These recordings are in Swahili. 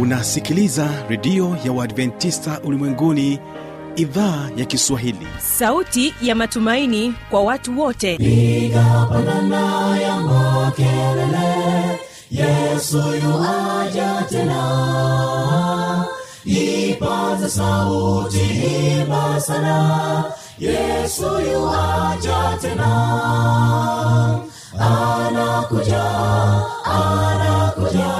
unasikiliza redio ya uadventista ulimwenguni idhaa ya kiswahili. Sauti ya matumaini kwa watu wote. Igapanana ya makelele yesu yuaja tena. Ipata sauti himba sana yesu yuaja tena. Anakuja anakuja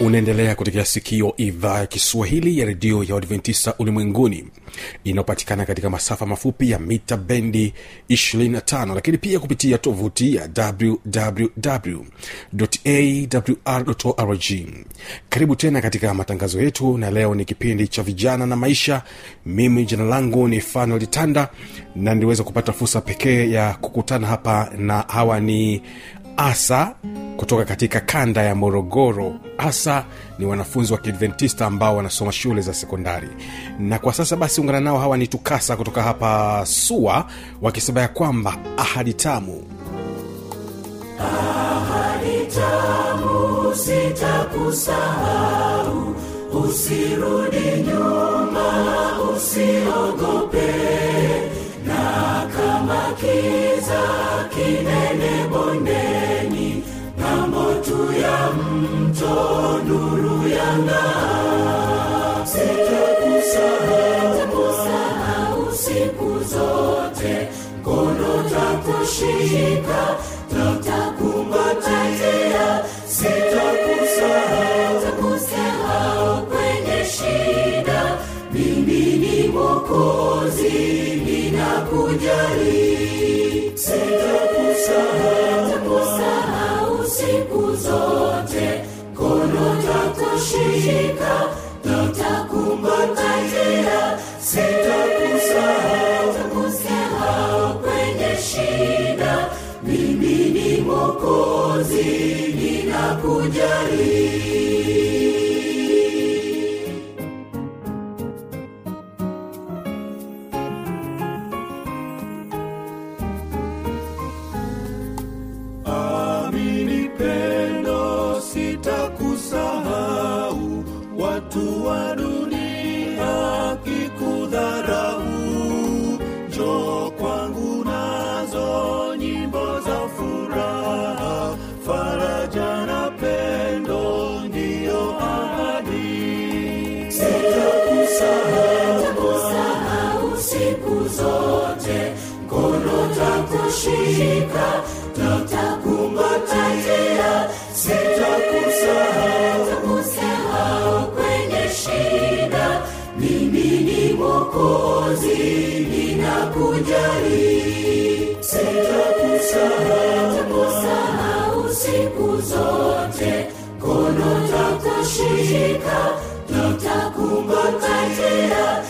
unaendelea kutekea sikio idhaa ya kiswahili ya redio ya uadventista ulimwenguni inayopatikana katika masafa mafupi ya mita bendi 25 lakini pia kupitia tovuti ya wwwawrorg karibu tena katika matangazo yetu na leo ni kipindi cha vijana na maisha. Mimi jina langu ni fanuel tanda na niliweza kupata fursa pekee ya kukutana hapa na hawa ni asa kutoka katika kanda ya morogoro. Hasa ni wanafunzi wa kiadventista ambao wanasoma shule za sekondari. Na kwa sasa basi ungana nao hawa ni tukasa kutoka hapa sua wakisema ya kwamba ahadi tamu. Ahadi tamu sitakusahau. Usirudi nyuma usiogope. Na kama kiza kinene bondeni sitakusahau siku zote. Mkono takushika takushika tutakumbatia sitakusahau kwenye shida. Mimi ni mokozi ninakujali ni mokozi ninakujali sitakusahau siku zote. Kono takushika tutakumbatia sitakusahau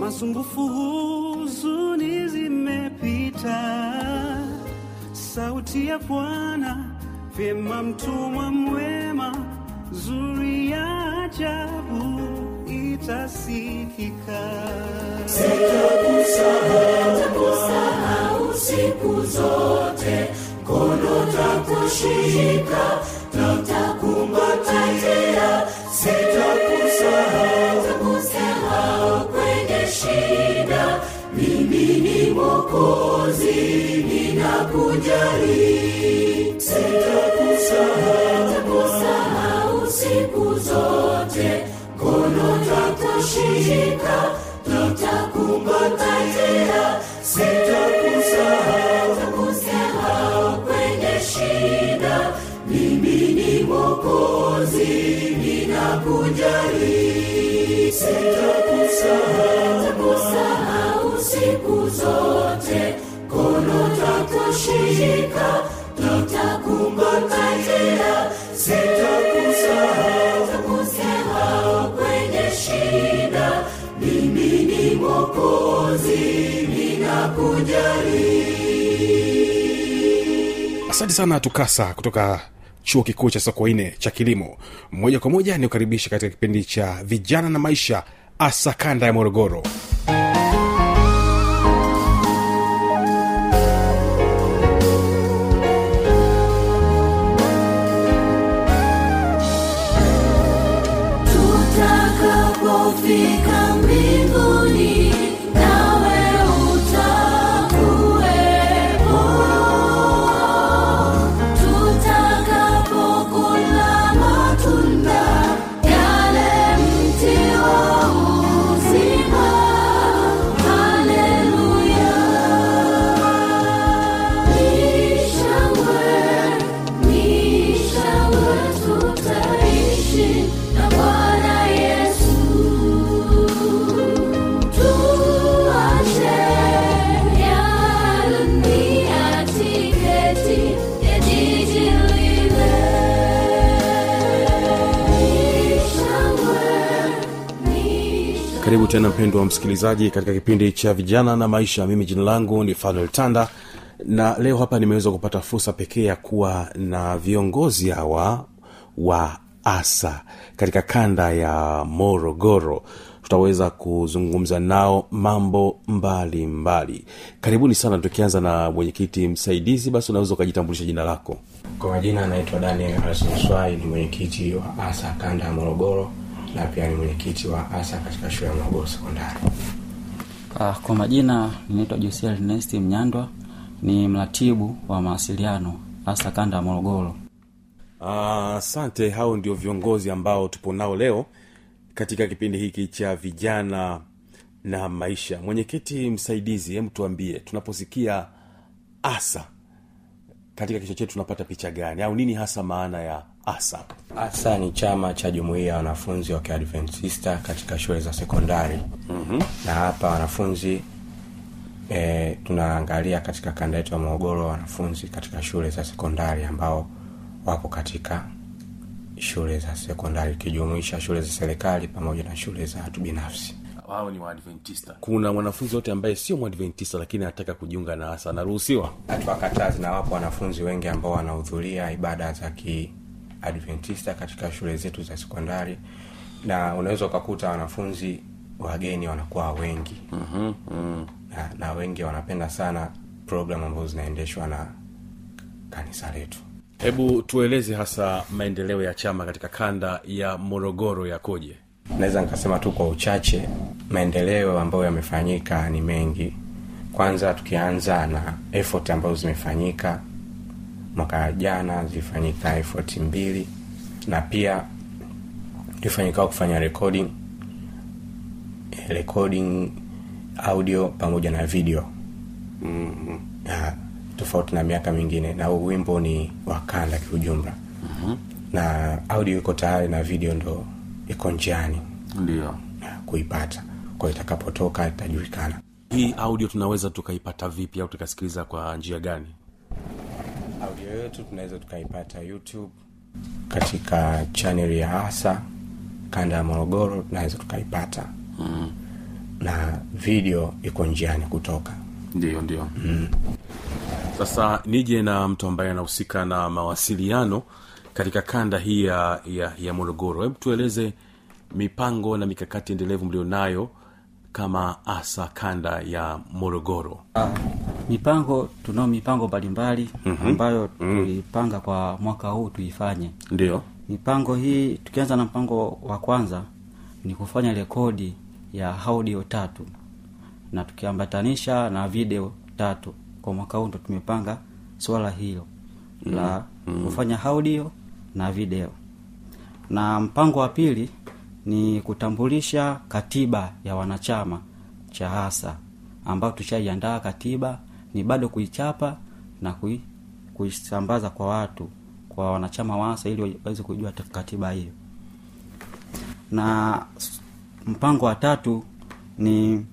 masumbufu huzuni zimepita. Sauti ya bwana vyema mtumwa mwema zuri ya ajabu itasikika. Sitakusahau siku zote mkono takushika mokozi ninakujali sitakusahau siku zote. Kono takushika nitakumbatia sitakusahau kwenye shida. Mimi ni mwokozi ninakujali sitakusahau zote kono takushika nitakumbatia sitakusahau kwenye shida. Mimi ni mokozi ninakujali asante sana tukasa kutoka chuo kikuu cha sokoine cha kilimo. Moja kwa moja ni katika kipindi cha vijana na maisha asa kanda ya morogoro be tena mpendo wa msikilizaji katika kipindi cha vijana na maisha. Mimi jina langu ni fanuel tanda na leo hapa nimeweza kupata fursa pekee ya kuwa na viongozi hawa wa asa katika kanda ya morogoro. Tutaweza kuzungumza nao mambo mbalimbali. Mbali. karibuni sana tukianza na mwenyekiti msaidizi basi unaweza ukajitambulisha jina lako. Kwa majina anaitwa daniel arasmswai ni mwenyekiti wa asa kanda ya morogoro na pia ni mwenyekiti wa asa katika shule ya morogoro sekondari. Ah, kwa majina ninaitwa Josia Ernest Mnyandwa, ni mratibu wa mawasiliano hasa kanda ya Morogoro. asante. Hao ndio viongozi ambao tupo nao leo katika kipindi hiki cha vijana na maisha. Mwenyekiti msaidizi hem tuambie tunaposikia asa katika kichwa chetu tunapata picha gani? Au nini hasa maana ya asa asa ni chama cha jumuiya ya wanafunzi wa kiadventista katika shule za sekondari. Mm-hmm. na hapa wanafunzi e, tunaangalia katika kanda yetu ya morogoro wanafunzi katika shule za sekondari ambao wapo katika shule za sekondari ikijumuisha shule za serikali pamoja na shule za watu binafsi. Wao ni waadventista. Kuna mwanafunzi yote ambaye sio mwadventista lakini anataka kujiunga na asa anaruhusiwa? Hatuwakatazi na wapo wanafunzi wengi ambao wanahudhuria ibada za kiadventista katika shule zetu za sekondari na unaweza ukakuta wanafunzi wageni wanakuwa wengi. Mm-hmm, mm. Na, na wengi wanapenda sana program ambazo zinaendeshwa na kanisa letu. Hebu tueleze hasa maendeleo ya chama katika kanda ya morogoro yakoje? Naweza nikasema tu kwa uchache maendeleo ambayo yamefanyika ni mengi. Kwanza tukianza na effort ambazo zimefanyika mwaka jana zilifanyika efoti mbili na pia tulifanikiwa kufanya recording eh, recording audio pamoja na video. Mm-hmm. tofauti na miaka mingine na huu wimbo ni wakanda kiujumla. Mm-hmm. na audio iko tayari na video ndo iko njiani. Ndio. Kuipata. Kwa itakapotoka itajulikana. Hii audio tunaweza tukaipata vipi au tukasikiliza kwa njia gani yetu tunaweza tukaipata youtube katika chaneli ya asa kanda ya morogoro tunaweza tukaipata mm. na video iko njiani kutoka ndio ndio mm. sasa nije na mtu ambaye anahusika na mawasiliano katika kanda hii ya, ya, ya morogoro hebu tueleze mipango na mikakati endelevu mlionayo kama asa kanda ya morogoro. Ah, mipango tunao mipango mbalimbali mm-hmm. ambayo tulipanga kwa mwaka huu tuifanye. Ndio. Mipango hii tukianza na mpango wa kwanza ni kufanya rekodi ya audio tatu. Na tukiambatanisha na video tatu. Kwa mwaka huu ndo tumepanga swala hilo la kufanya audio na video. Na mpango wa pili ni kutambulisha katiba ya wanachama cha hasa ambayo tushaiandaa katiba ni bado kuichapa na kui, kuisambaza kwa watu kwa wanachama wa ili waweze kujua katiba hiyo. Na mpango wa tatu ni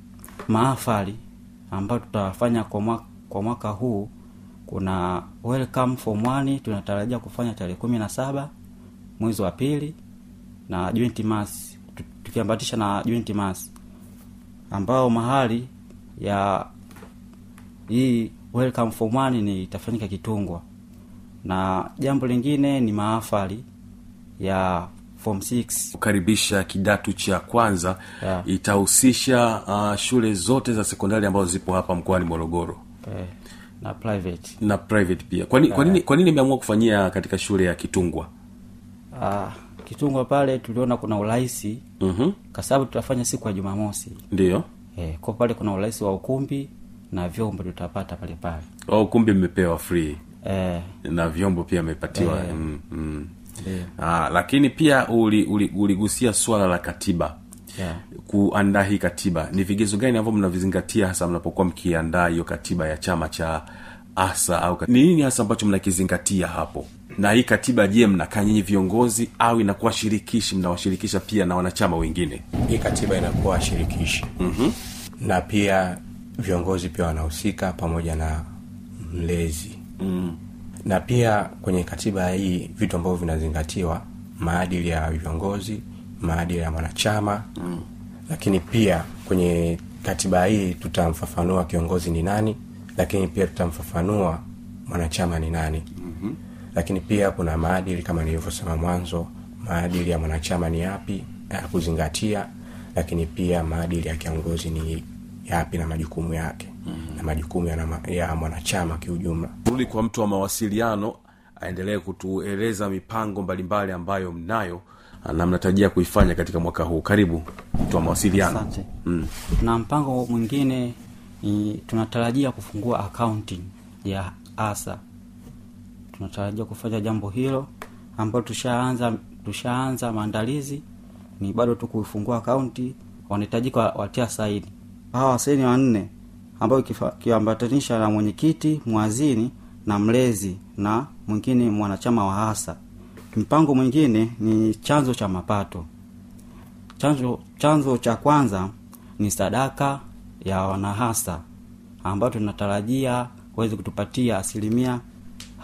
maafali ambayo tutafanya kwa mwaka, kwa mwaka huu. Kuna welcome for mwani tunatarajia kufanya tarehe kumi na saba mwezi wa pili na joint mass tukiambatisha na joint mass ambao mahali ya hii welcome form one ni itafanyika kitungwa. Na jambo lingine ni maafali ya form 6 kukaribisha kidatu cha kwanza Yeah. itahusisha uh, shule zote za sekondari ambazo zipo hapa mkoani morogoro. Eh, na private. Na private pia. Kwa nini kwa nini kwa nini imeamua kufanyia katika shule ya kitungwa? Ah, kitungwa pale tuliona kuna urahisi mm-hmm. kwa sababu tutafanya siku ya jumamosi. Ndio. Eh, kwa pale kuna urahisi wa ukumbi na vyombo tutapata pale pale. Au ukumbi mmepewa free. Eh, na vyombo pia amepatiwa Eh. mm, mm. Ah, lakini pia uligusia uli, uli swala la katiba. Yeah. kuandaa hii katiba. Ni vigezo gani ambavyo mnavizingatia hasa mnapokuwa mkiandaa hiyo katiba ya chama cha asa au kat- ni nini hasa ambacho mnakizingatia hapo na hii katiba je mnakaa nyinyi viongozi au inakuwa shirikishi mnawashirikisha pia na wanachama wengine hii katiba inakuwa shirikishi mm-hmm. na pia viongozi pia wanahusika pamoja na mlezi mm. na pia kwenye katiba hii vitu ambavyo vinazingatiwa maadili ya viongozi maadili ya mwanachama mm. lakini pia kwenye katiba hii tutamfafanua kiongozi ni nani lakini pia tutamfafanua mwanachama ni nani mm-hmm. Lakini pia kuna maadili kama nilivyosema mwanzo maadili ya mwanachama ni yapi ya kuzingatia. Lakini pia maadili ya kiongozi ni yapi na majukumu yake. Mm-hmm. na majukumu ya, ya mwanachama kiujumla. Rudi kwa mtu wa mawasiliano aendelee kutueleza mipango mbalimbali ambayo mnayo na mnatarajia kuifanya katika mwaka huu. Karibu mtu wa mawasiliano. Asante. na mpango mwingine ni tunatarajia kufungua akaunti ya asa tunatarajia kufanya jambo hilo ambalo tushaanza tushaanza maandalizi ni bado tu kuifungua akaunti wanahitajika watia saini. Hawa wasaini wanne ikifa- ikiambatanisha na mwenyekiti mwazini na mlezi na mwingine mwanachama wa hasa. Mpango mwingine ni chanzo cha mapato. Chanzo chanzo cha kwanza ni sadaka ya wanahasa ambayo tunatarajia waweze kutupatia asilimia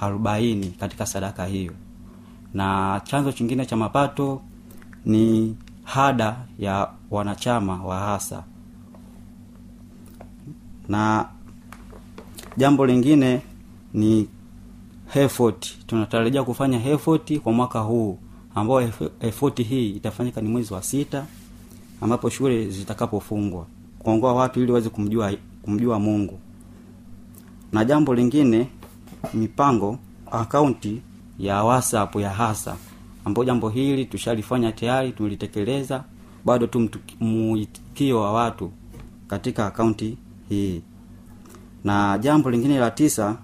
arobaini katika sadaka hiyo. Na chanzo chingine cha mapato ni hada ya wanachama wa hasa. Na jambo lingine ni effort. Tunatarajia kufanya effort kwa mwaka huu ambao eff- effort hii itafanyika ni mwezi wa sita ambapo shule zitakapofungwa. Kuongoa watu ili waweze kumjua kumjua mungu. Na jambo lingine mipango akaunti ya whatsapp ya hasa. Ambayo jambo hili tushalifanya tayari tulitekeleza bado tu mwitikio wa watu katika akaunti hii. Na jambo lingine la tisa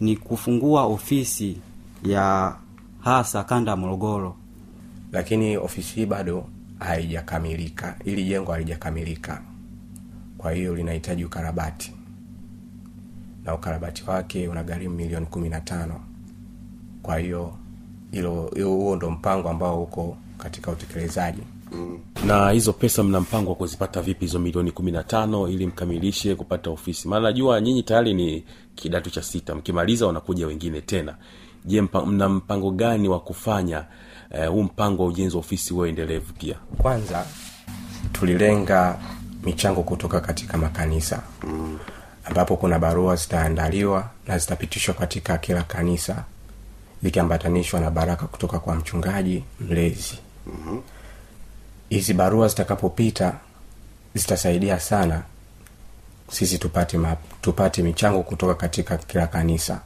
ni kufungua ofisi ya hasa kanda ya morogoro. Lakini ofisi hii bado haijakamilika. Ili jengo halijakamilika. Kwa hiyo linahitaji ukarabati na ukarabati wake unagharimu milioni kumi na tano. Kwa hiyo huo ndo mpango ambao uko katika utekelezaji. Na hizo pesa mna mpango wa kuzipata vipi hizo milioni kumi na tano ili mkamilishe kupata ofisi? Maana najua nyinyi tayari ni kidato cha sita. Mkimaliza wanakuja wengine tena. Je mpa, mna mpango gani wa kufanya huu uh, mpango wa ujenzi wa ofisi huo endelevu pia? Kwanza tulilenga michango kutoka katika makanisa. mm. Ambapo kuna barua zitaandaliwa na zitapitishwa katika kila kanisa zikiambatanishwa na baraka kutoka kwa mchungaji mlezi. Hizi mm-hmm. barua zitakapopita zitasaidia sana sisi tupate ma, tupate michango kutoka katika kila kanisa.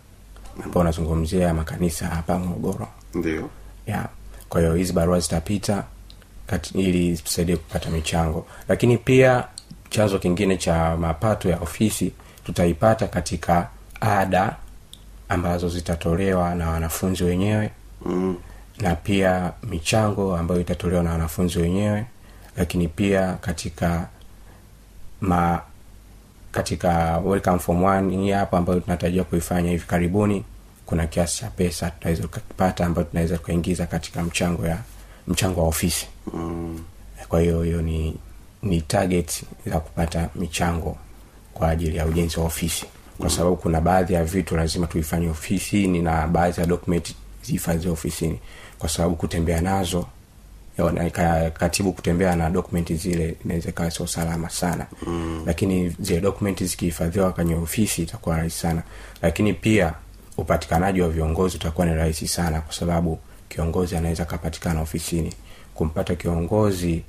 Ambao unazungumzia makanisa hapa morogoro. Ndio. Yeah. kwa hiyo hizi barua zitapita kati, ili tusaidie kupata michango. Lakini pia chanzo kingine cha mapato ya ofisi tutaipata katika ada ambazo zitatolewa na wanafunzi wenyewe mm. na pia michango ambayo itatolewa na wanafunzi wenyewe lakini pia katika ma katika welcome form one hii hapa ambayo tunatarajia kuifanya hivi karibuni kuna kiasi cha pesa tunaweza tukakipata ambayo tunaweza tukaingiza katika mchango ya mchango wa ofisi Mm. kwa hiyo hiyo ni ni target za kupata michango kwa ajili ya ujenzi wa ofisi. Kwa sababu kuna baadhi ya vitu lazima tuifanye ofisini na baadhi ya dokumenti zihifadhiwe ofisini. Kwa sababu kutembea nazo ya- na- ka- katibu kutembea na dokumenti zile inaweza ikawa sio salama sana. Mm. lakini zile dokumenti zikihifadhiwa kwenye ofisi itakuwa rahisi sana. Lakini pia upatikanaji wa viongozi utakuwa ni rahisi sana kwa sababu kiongozi anaweza akapatikana ofisini. Kumpata kiongozi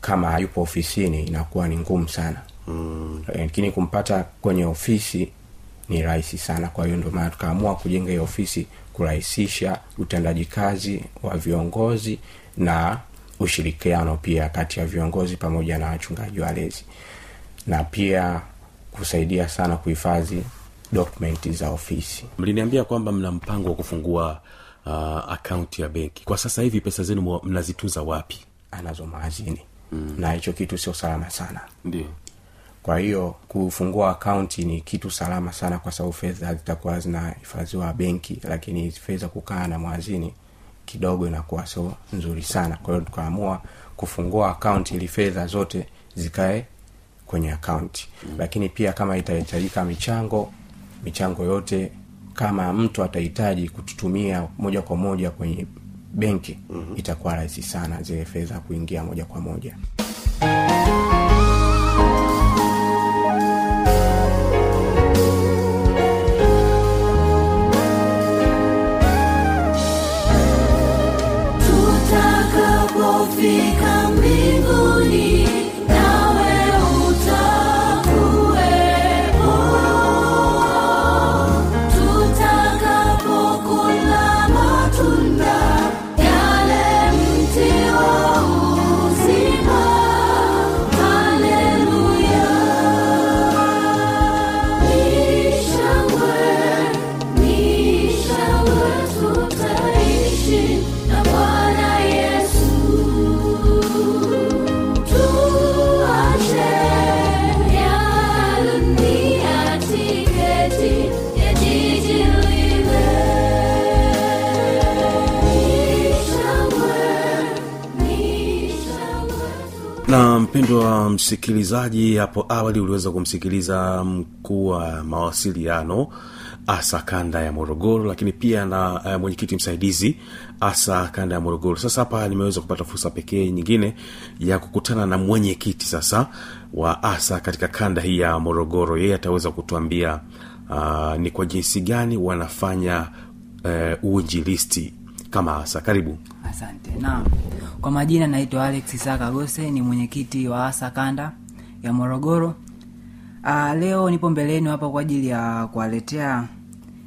kama hayupo ofisini inakuwa ni ngumu sana Mm. lakini kumpata kwenye ofisi ni rahisi sana. Kwa hiyo ndio maana tukaamua kujenga hiyo ofisi kurahisisha utendaji kazi wa viongozi na ushirikiano pia kati ya viongozi pamoja na wachungaji walezi. Na pia kusaidia sana kuhifadhi dokumenti za ofisi. Mliniambia kwamba mna mpango wa kufungua uh, akaunti ya benki. Kwa sasa hivi pesa zenu mnazitunza wapi? Anazo maazini mm. na hicho kitu sio salama sana. Ndio kwa hiyo kufungua akaunti ni kitu salama sana kwa sababu fedha zitakuwa zinahifadhiwa benki lakini fedha kukaa na mwazini kidogo inakuwa sio nzuri sana kwa hiyo tukaamua kufungua akaunti ili fedha zote zikae kwenye akaunti lakini pia kama itahitajika michango michango yote kama mtu atahitaji kututumia moja kwa moja kwenye benki mm-hmm. itakuwa rahisi sana zile fedha kuingia moja kwa moja tutakapofika mbinguni wa msikilizaji hapo awali uliweza kumsikiliza mkuu wa mawasiliano asa kanda ya morogoro lakini pia na uh, mwenyekiti msaidizi asa kanda ya morogoro. Sasa hapa nimeweza kupata fursa pekee nyingine ya kukutana na mwenyekiti sasa wa asa katika kanda hii ya morogoro. Yeye ataweza kutuambia uh, ni kwa jinsi gani wanafanya uh, uinjilisti kama asa. Karibu. Asante. Naam. Kwa majina naitwa alex isaka gose ni mwenyekiti wa asa kanda ya morogoro. Aa, leo nipo mbeleni hapa kwa ajili ya kuwaletea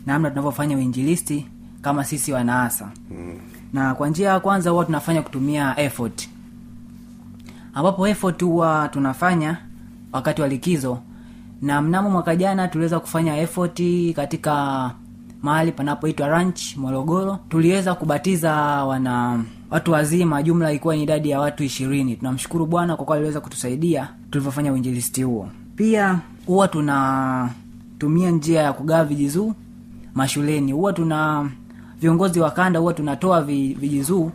namna tunavyofanya uinjilisti kama sisi wanaasa mm. na kwa njia ya kwanza huwa tunafanya kutumia effort. Ambapo effort huwa tunafanya wakati wa likizo. Na mnamo mwaka jana tuliweza kufanya effort katika mahali panapoitwa ranch morogoro. Tuliweza kubatiza wana watu wazima jumla ilikuwa ni idadi ya watu ishirini. Tunamshukuru bwana kwa kuwa aliweza kutusaidia tulivyofanya uinjilisti huo. Pia huwa tunatumia njia ya kugawa vijizuu mashuleni. Huwa tuna viongozi wa kanda huwa tunatoa vijizuu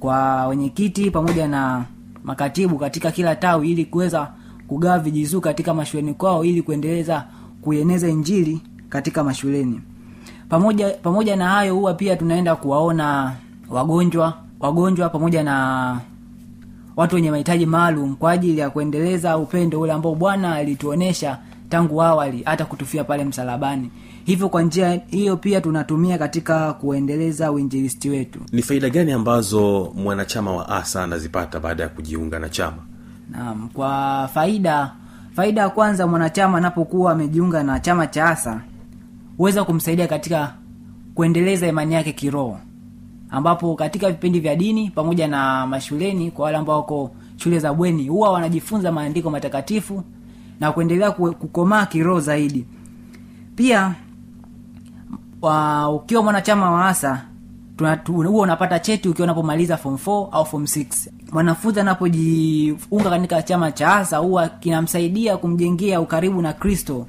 kwa wenyekiti pamoja na makatibu katika kila tawi ili kuweza kugawa vijizuu katika mashuleni kwao ili kuendeleza kuieneza injili katika mashuleni pamoja pamoja na hayo huwa pia tunaenda kuwaona wagonjwa wagonjwa pamoja na watu wenye mahitaji maalum kwa ajili ya kuendeleza upendo ule ambao bwana alituonesha tangu awali hata kutufia pale msalabani. Hivyo kwa njia hiyo pia tunatumia katika kuendeleza uinjilisti wetu. Ni faida gani ambazo mwanachama wa asa anazipata baada ya kujiunga na chama? Naam, kwa faida faida ya kwanza mwanachama anapokuwa amejiunga na chama cha asa huweza kumsaidia katika kuendeleza imani yake kiroho ambapo katika vipindi vya dini pamoja na mashuleni kwa wale ambao wako shule za bweni huwa wanajifunza maandiko matakatifu na kuendelea kukomaa kiroho zaidi. Pia wa, ukiwa mwanachama wa asa huwa unapata cheti ukiwa unapomaliza form 4 au form 6 mwanafunzi anapojiunga katika chama cha asa huwa kinamsaidia kumjengea ukaribu na kristo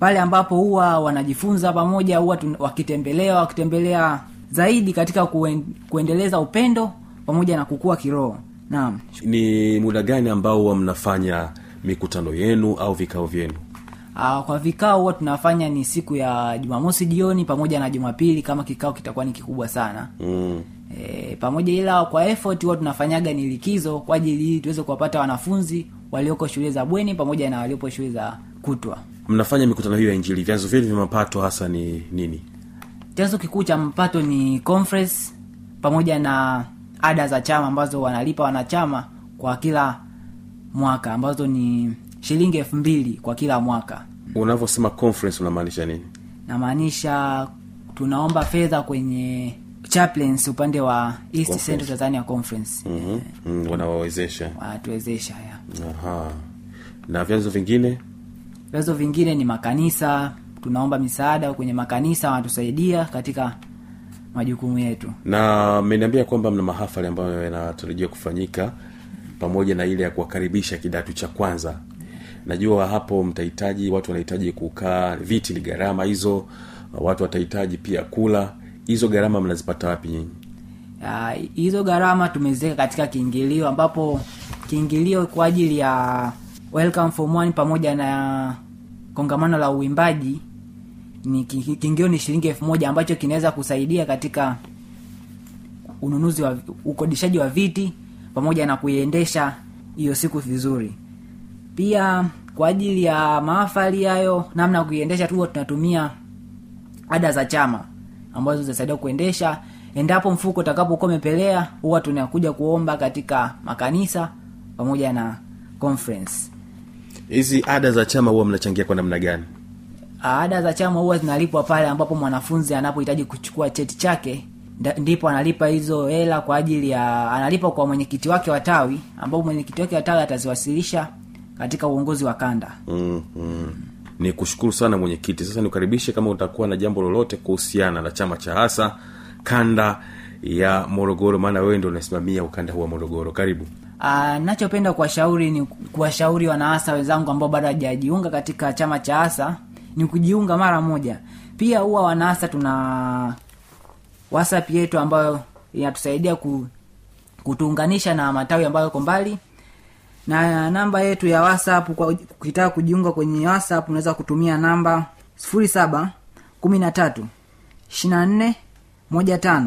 pale ambapo huwa wanajifunza pamoja huwa tun- wakitembelea wakitembelea zaidi katika kuen, kuendeleza upendo pamoja na kukua kiroho. Naam. Ni muda gani ambao huwa mnafanya mikutano yenu au vikao vyenu? Uh, kwa vikao huwa tunafanya ni siku ya jumamosi jioni pamoja na jumapili kama kikao kitakuwa ni kikubwa sana. Mm. e, pamoja ila kwa effort huwa tunafanyaga ni likizo kwa ajili ili tuweze kuwapata wanafunzi walioko shule za bweni pamoja na waliopo shule za kutwa mnafanya mikutano hiyo ya injili? Vyanzo vyenu vya mapato hasa ni nini? Chanzo kikuu cha mapato ni conference pamoja na ada za chama ambazo wanalipa wanachama kwa kila mwaka ambazo ni shilingi elfu mbili kwa kila mwaka. Unavyosema conference unamaanisha nini? Namaanisha tunaomba fedha kwenye chaplains upande wa east Conference. central tanzania conference. Mm-hmm. mm, wanawawezesha. Wanatuwezesha ya Aha. na vyanzo vingine vyanzo vingine ni makanisa. Tunaomba misaada kwenye makanisa wanatusaidia katika majukumu yetu. Na mmeniambia kwamba mna mahafali ambayo yanatarajia kufanyika pamoja na ile ya kuwakaribisha kidato cha kwanza. Najua hapo mtahitaji watu wanahitaji kukaa viti ni gharama hizo watu watahitaji pia kula. Hizo gharama mnazipata wapi nyinyi? Hizo gharama tumeziweka katika kiingilio ambapo kiingilio kwa ajili ya welcome form one pamoja na kongamano la uimbaji. Ni ki- ki- ni shilingi elfu moja ambacho kinaweza kusaidia katika ununuzi wa ukodishaji wa viti pamoja na kuiendesha hiyo siku vizuri. Pia kwa ajili ya maafali hayo namna ya kuiendesha tu tunatumia ada za chama ambazo zitasaidia kuendesha. Endapo mfuko utakapokuwa umepelea huwa tunakuja kuomba katika makanisa pamoja na conference hizi ada za chama huwa mnachangia kwa namna gani? Ada za chama huwa zinalipwa pale ambapo mwanafunzi anapohitaji kuchukua cheti chake ndipo analipa hizo hela kwa ajili ya analipa kwa mwenyekiti wake wa tawi ambapo mwenyekiti wake wa tawi ataziwasilisha katika uongozi wa kanda. Mm, mm. ni kushukuru sana mwenyekiti. Sasa nikukaribishe kama utakuwa na jambo lolote kuhusiana na chama cha hasa kanda ya morogoro maana wewe ndo unasimamia ukanda huu wa morogoro. Karibu Ah, nachopenda kuwashauri ni kuwashauri wanaasa wenzangu ambao bado hajajiunga katika chama cha asa ni kujiunga mara moja. Pia huwa wanaasa tuna whatsapp yetu ambayo inatusaidia ku, kutuunganisha na matawi ambayo yako mbali. Na namba yetu ya whatsapp kwa ukitaka kujiunga kwenye whatsapp unaweza kutumia namba 07 13 24 15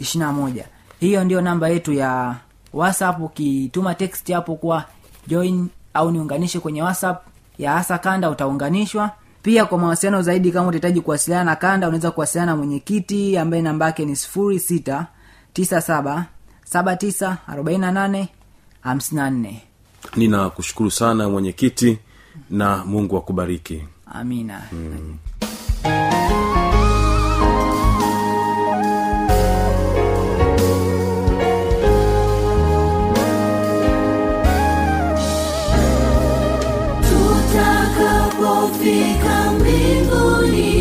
21 hiyo ndio namba yetu ya whatsapp ukituma text hapo kuwa join au niunganishe kwenye whatsapp ya hasa kanda utaunganishwa. Pia kwa mawasiliano zaidi kama utahitaji kuwasiliana na kanda unaweza kuwasiliana na mwenyekiti ambaye namba yake ni sifuri sita tisa saba saba tisa arobaini na nane hamsini na nne. Ninakushukuru sana mwenyekiti na mungu akubariki. Amina tutakapofika mbinguni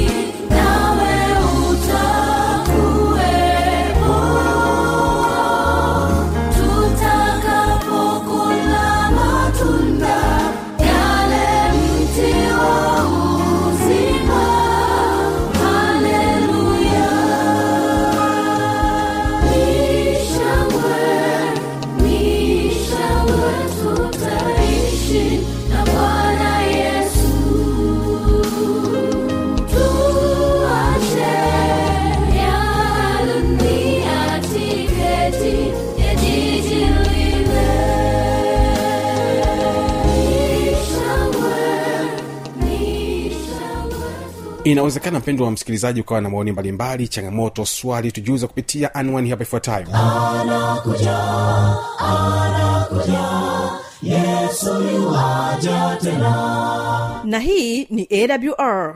inawezekana mpendo wa msikilizaji ukawa na maoni mbalimbali changamoto swali tujuza kupitia anwani hapa ifuatayo. Na hii ni awr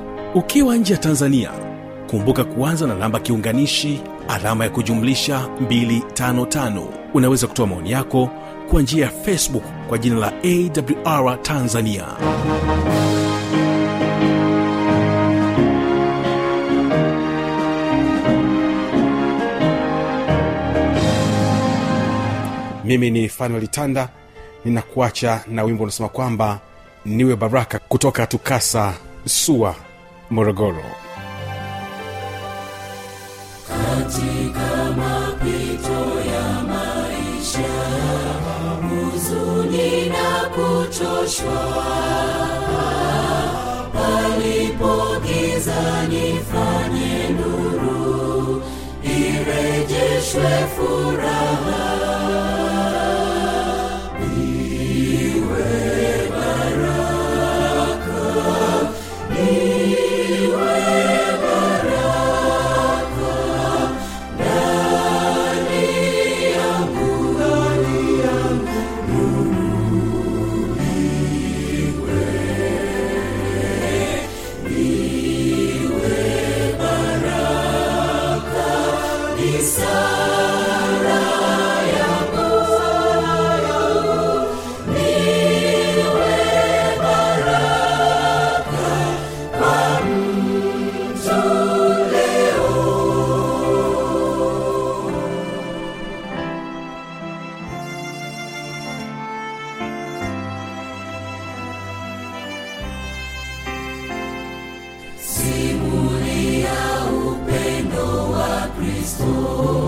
ukiwa nje ya tanzania kumbuka kuanza na namba kiunganishi alama ya kujumlisha 255 unaweza kutoa maoni yako kwa njia ya facebook kwa jina la awr tanzania. Mimi ni fanuel tanda ninakuacha na wimbo unasema kwamba niwe baraka kutoka tukasa sua morogoro. Katika mapito ya maisha huzuni na kuchoshwa. Palipo giza nifanye nuru irejeshwe furaha soul.